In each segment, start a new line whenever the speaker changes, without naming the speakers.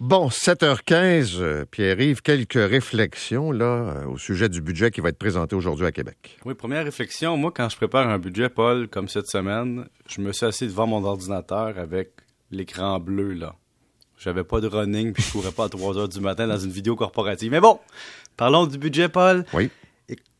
Bon, 7h15, euh, Pierre-Yves, quelques réflexions là euh, au sujet du budget qui va être présenté aujourd'hui à Québec.
Oui, première réflexion, moi quand je prépare un budget, Paul, comme cette semaine, je me suis assis devant mon ordinateur avec l'écran bleu là. J'avais pas de running puis je courais pas à 3 heures du matin dans une vidéo corporative. Mais bon, parlons du budget, Paul.
Oui.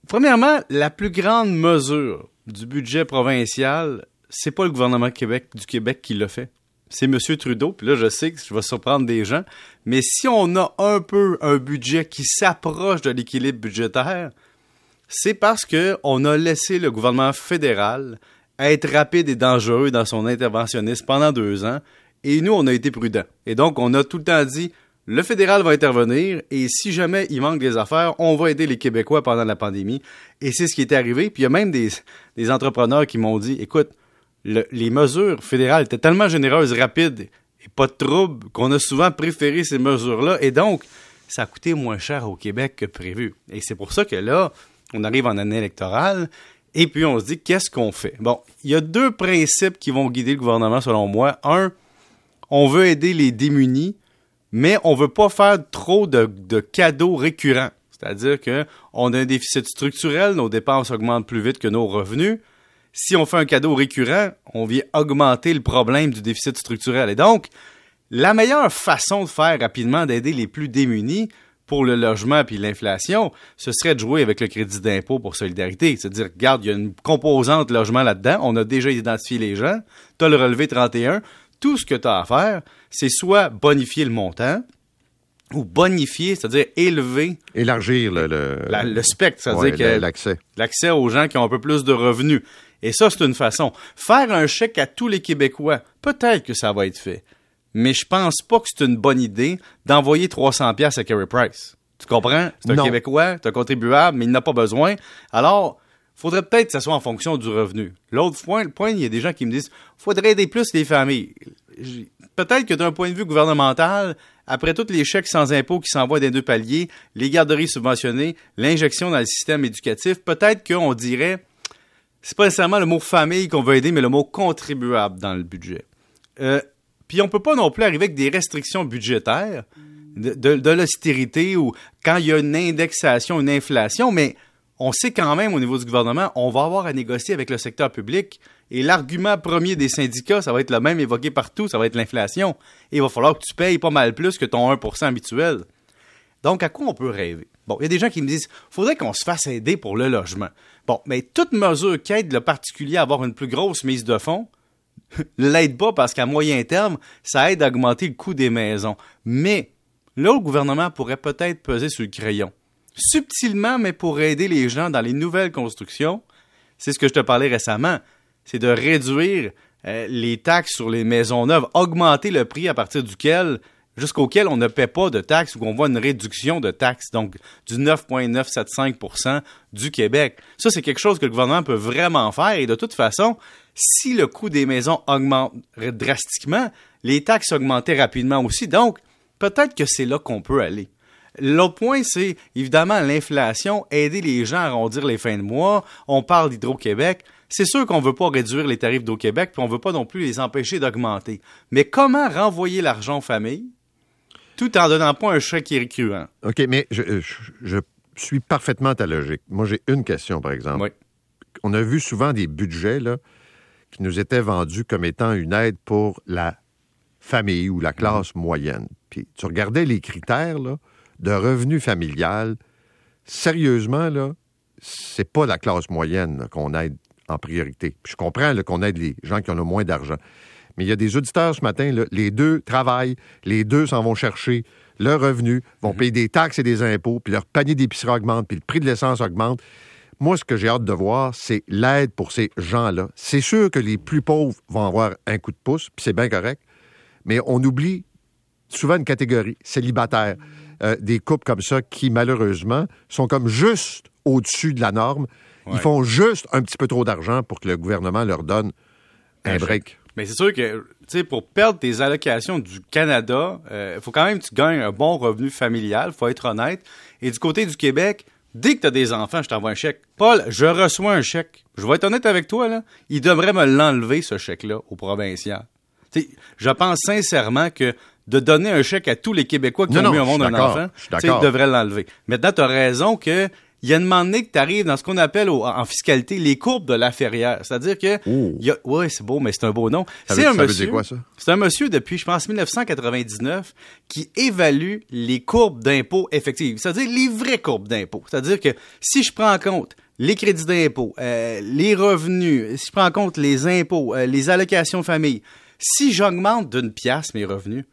premièrement, la plus grande mesure du budget provincial, c'est pas le gouvernement Québec, du Québec qui l'a fait c'est M. Trudeau, puis là, je sais que je vais surprendre des gens, mais si on a un peu un budget qui s'approche de l'équilibre budgétaire, c'est parce qu'on a laissé le gouvernement fédéral être rapide et dangereux dans son interventionnisme pendant deux ans, et nous, on a été prudents. Et donc, on a tout le temps dit, le fédéral va intervenir, et si jamais il manque des affaires, on va aider les Québécois pendant la pandémie. Et c'est ce qui est arrivé. Puis il y a même des, des entrepreneurs qui m'ont dit, écoute, les mesures fédérales étaient tellement généreuses, rapides et pas de troubles qu'on a souvent préféré ces mesures-là. Et donc, ça a coûté moins cher au Québec que prévu. Et c'est pour ça que là, on arrive en année électorale et puis on se dit qu'est-ce qu'on fait? Bon, il y a deux principes qui vont guider le gouvernement selon moi. Un, on veut aider les démunis, mais on veut pas faire trop de cadeaux récurrents. C'est-à-dire qu'on a un déficit structurel, nos dépenses augmentent plus vite que nos revenus si on fait un cadeau récurrent, on vient augmenter le problème du déficit structurel. Et donc, la meilleure façon de faire rapidement d'aider les plus démunis pour le logement puis l'inflation, ce serait de jouer avec le crédit d'impôt pour solidarité. C'est-à-dire, regarde, il y a une composante logement là-dedans, on a déjà identifié les gens, tu as le relevé 31, tout ce que tu as à faire, c'est soit bonifier le montant, ou bonifier, c'est-à-dire élever.
Élargir le,
le, spectre, c'est-à-dire
l'accès.
L'accès aux gens qui ont un peu plus de revenus. Et ça, c'est une façon. Faire un chèque à tous les Québécois, peut-être que ça va être fait. Mais je pense pas que c'est une bonne idée d'envoyer 300 pièces à Kerry Price. Tu comprends? C'est un Québécois, c'est un contribuable, mais il n'a pas besoin. Alors, faudrait peut-être que ça soit en fonction du revenu. L'autre point, le point, il y a des gens qui me disent, faudrait aider plus les familles. Peut-être que d'un point de vue gouvernemental, après tous les chèques sans impôts qui s'envoient des deux paliers, les garderies subventionnées, l'injection dans le système éducatif, peut-être qu'on dirait, c'est pas nécessairement le mot famille qu'on veut aider, mais le mot contribuable dans le budget. Euh, puis on peut pas non plus arriver avec des restrictions budgétaires, de, de, l'austérité ou quand il y a une indexation, une inflation, mais on sait quand même au niveau du gouvernement, on va avoir à négocier avec le secteur public. Et l'argument premier des syndicats, ça va être le même évoqué partout, ça va être l'inflation. Et il va falloir que tu payes pas mal plus que ton 1% habituel. Donc, à quoi on peut rêver? Bon, il y a des gens qui me disent, faudrait qu'on se fasse aider pour le logement. Bon, mais toute mesure qui aide le particulier à avoir une plus grosse mise de fonds, l'aide pas parce qu'à moyen terme, ça aide à augmenter le coût des maisons. Mais là, le gouvernement pourrait peut-être peser sur le crayon. Subtilement, mais pour aider les gens dans les nouvelles constructions, c'est ce que je te parlais récemment, c'est de réduire euh, les taxes sur les maisons neuves, augmenter le prix à partir duquel jusqu'auquel on ne paie pas de taxes ou qu'on voit une réduction de taxes, donc du 9,975% du Québec. Ça, c'est quelque chose que le gouvernement peut vraiment faire et de toute façon, si le coût des maisons augmente drastiquement, les taxes augmentaient rapidement aussi. Donc, peut-être que c'est là qu'on peut aller. L'autre point, c'est évidemment l'inflation, aider les gens à arrondir les fins de mois. On parle d'Hydro-Québec. C'est sûr qu'on ne veut pas réduire les tarifs d'Hydro-Québec, puis on ne veut pas non plus les empêcher d'augmenter. Mais comment renvoyer l'argent aux familles? Tout en donnant pas un chèque récurrent.
OK, mais je, suis parfaitement ta logique. Moi, j'ai une question, par exemple.
Oui.
On a vu souvent des budgets là, qui nous étaient vendus comme étant une aide pour la famille ou la classe moyenne. Puis tu regardais les critères là, de revenu familial. Sérieusement, là, c'est pas la classe moyenne qu'on aide en priorité. Puis je comprends qu'on aide les gens qui ont le moins d'argent. Mais il y a des auditeurs ce matin, les deux travaillent, les deux s'en vont chercher leur revenu, vont mhm. payer des taxes et des impôts, puis leur panier d'épicerie augmente, puis le prix de l'essence augmente. Moi, ce que j'ai hâte de voir, c'est l'aide pour ces gens-là. C'est sûr que les plus pauvres vont avoir un coup de pouce, puis c'est bien correct, mais on oublie souvent une catégorie, célibataire, euh, des couples comme ça qui, malheureusement, sont comme juste au-dessus de la norme. Ils font juste un petit peu trop d'argent pour que le gouvernement leur donne un break.
Mais c'est sûr que, tu sais, pour perdre tes allocations du Canada, il euh, faut quand même que tu gagnes un bon revenu familial, faut être honnête. Et du côté du Québec, dès que tu as des enfants, je t'envoie un chèque. Paul, je reçois un chèque. Je vais être honnête avec toi, là. Il devrait me l'enlever, ce chèque-là, au provincial. sais, je pense sincèrement que de donner un chèque à tous les Québécois qui
Non,
ont
non,
mis au monde un enfant. Tu sais,
d'accord.
Ils devraient l'enlever. Maintenant, tu as raison que il y a une moment donné que tu arrives dans ce qu'on appelle au- en fiscalité les courbes de la ferrière. C'est-à-dire que. Il Ouais, c'est beau, mais c'est un beau nom. C'est un
ça veut
monsieur.
dire quoi, ça?
C'est un monsieur depuis, je pense, 1999 qui évalue les courbes d'impôt effectives. C'est-à-dire les vraies courbes d'impôt. C'est-à-dire que si je prends en compte les crédits d'impôt, euh, les revenus, si je prends en compte les impôts, euh, les allocations famille, si j'augmente d'une pièce mes revenus,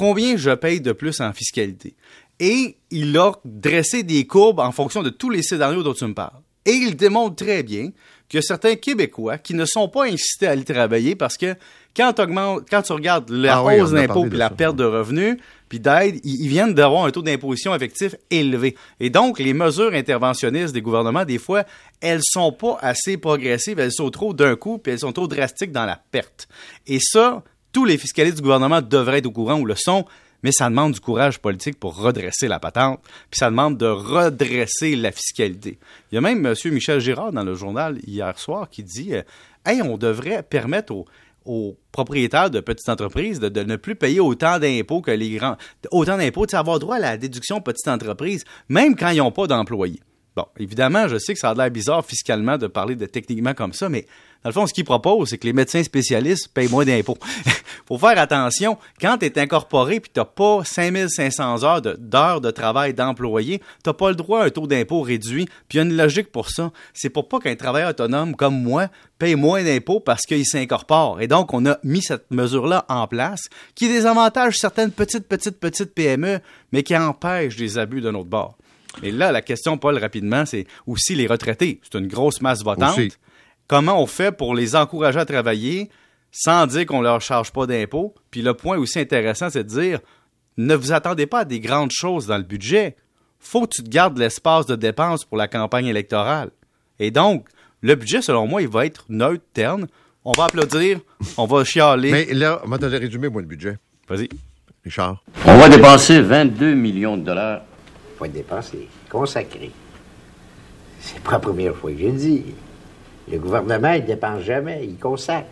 combien je paye de plus en fiscalité. Et il a dressé des courbes en fonction de tous les scénarios dont tu me parles. Et il démontre très bien que certains Québécois qui ne sont pas incités à aller travailler parce que quand, quand tu regardes la
Ah
hausse d'impôts puis la
ça.
perte de revenus puis d'aide, ils, ils viennent d'avoir un taux d'imposition effectif élevé. Et donc, les mesures interventionnistes des gouvernements, des fois, elles sont pas assez progressives, elles sont trop d'un coup, puis elles sont trop drastiques dans la perte. Et ça, tous les fiscalistes du gouvernement devraient être au courant ou le sont, mais ça demande du courage politique pour redresser la patente, puis ça demande de redresser la fiscalité. Il y a même M. Michel Girard dans le journal hier soir qui dit euh, on devrait permettre aux, propriétaires de petites entreprises de, de ne plus payer autant d'impôts que les grands. Autant d'impôts, sais, avoir droit à la déduction petite entreprise, même quand ils n'ont pas d'employés. Évidemment, je sais que ça a l'air bizarre fiscalement de parler de techniquement comme ça, mais dans le fond, ce qu'ils proposent, c'est que les médecins spécialistes payent moins d'impôts. faut faire attention, quand tu es incorporé puis tu n'as pas 5500 heures d'heures de, travail d'employé, tu n'as pas le droit à un taux d'impôt réduit. Puis il y a une logique pour ça. C'est pour pas qu'un travailleur autonome comme moi paye moins d'impôts parce qu'il s'incorpore. Et donc, on a mis cette mesure-là en place qui désavantage certaines petites, petites, petites PME, mais qui empêche des abus de notre bord. Et là, la question, Paul, rapidement, c'est aussi les retraités. C'est une grosse masse votante.
Aussi.
Comment on fait pour les encourager à travailler sans dire qu'on leur charge pas d'impôts? Puis le point aussi intéressant, c'est de dire, ne vous attendez pas à des grandes choses dans le budget. Faut que tu te gardes l'espace de dépenses pour la campagne électorale. Et donc, le budget, selon moi, il va être neutre, terne. On va applaudir, on va chialer.
Mais là, moi, t'as résumé, moi, le budget.
Vas-y.
Richard.
On va dépenser 22 millions de dollars.
Faut être dépensé, consacré. C'est pas la première fois que je le dis. Le gouvernement, il ne dépense jamais, il consacre.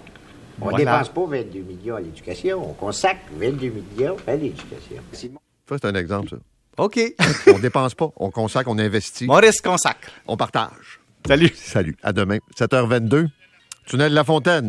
On ne
Voilà.
dépense pas 22 millions à l'éducation, on consacre 22 millions à l'éducation.
Ça, c'est un exemple, ça.
OK.
On dépense pas, on consacre, on investit,
Maurice consacre.
on partage.
Salut.
Salut. À demain, 7h22. Tunnel La Fontaine.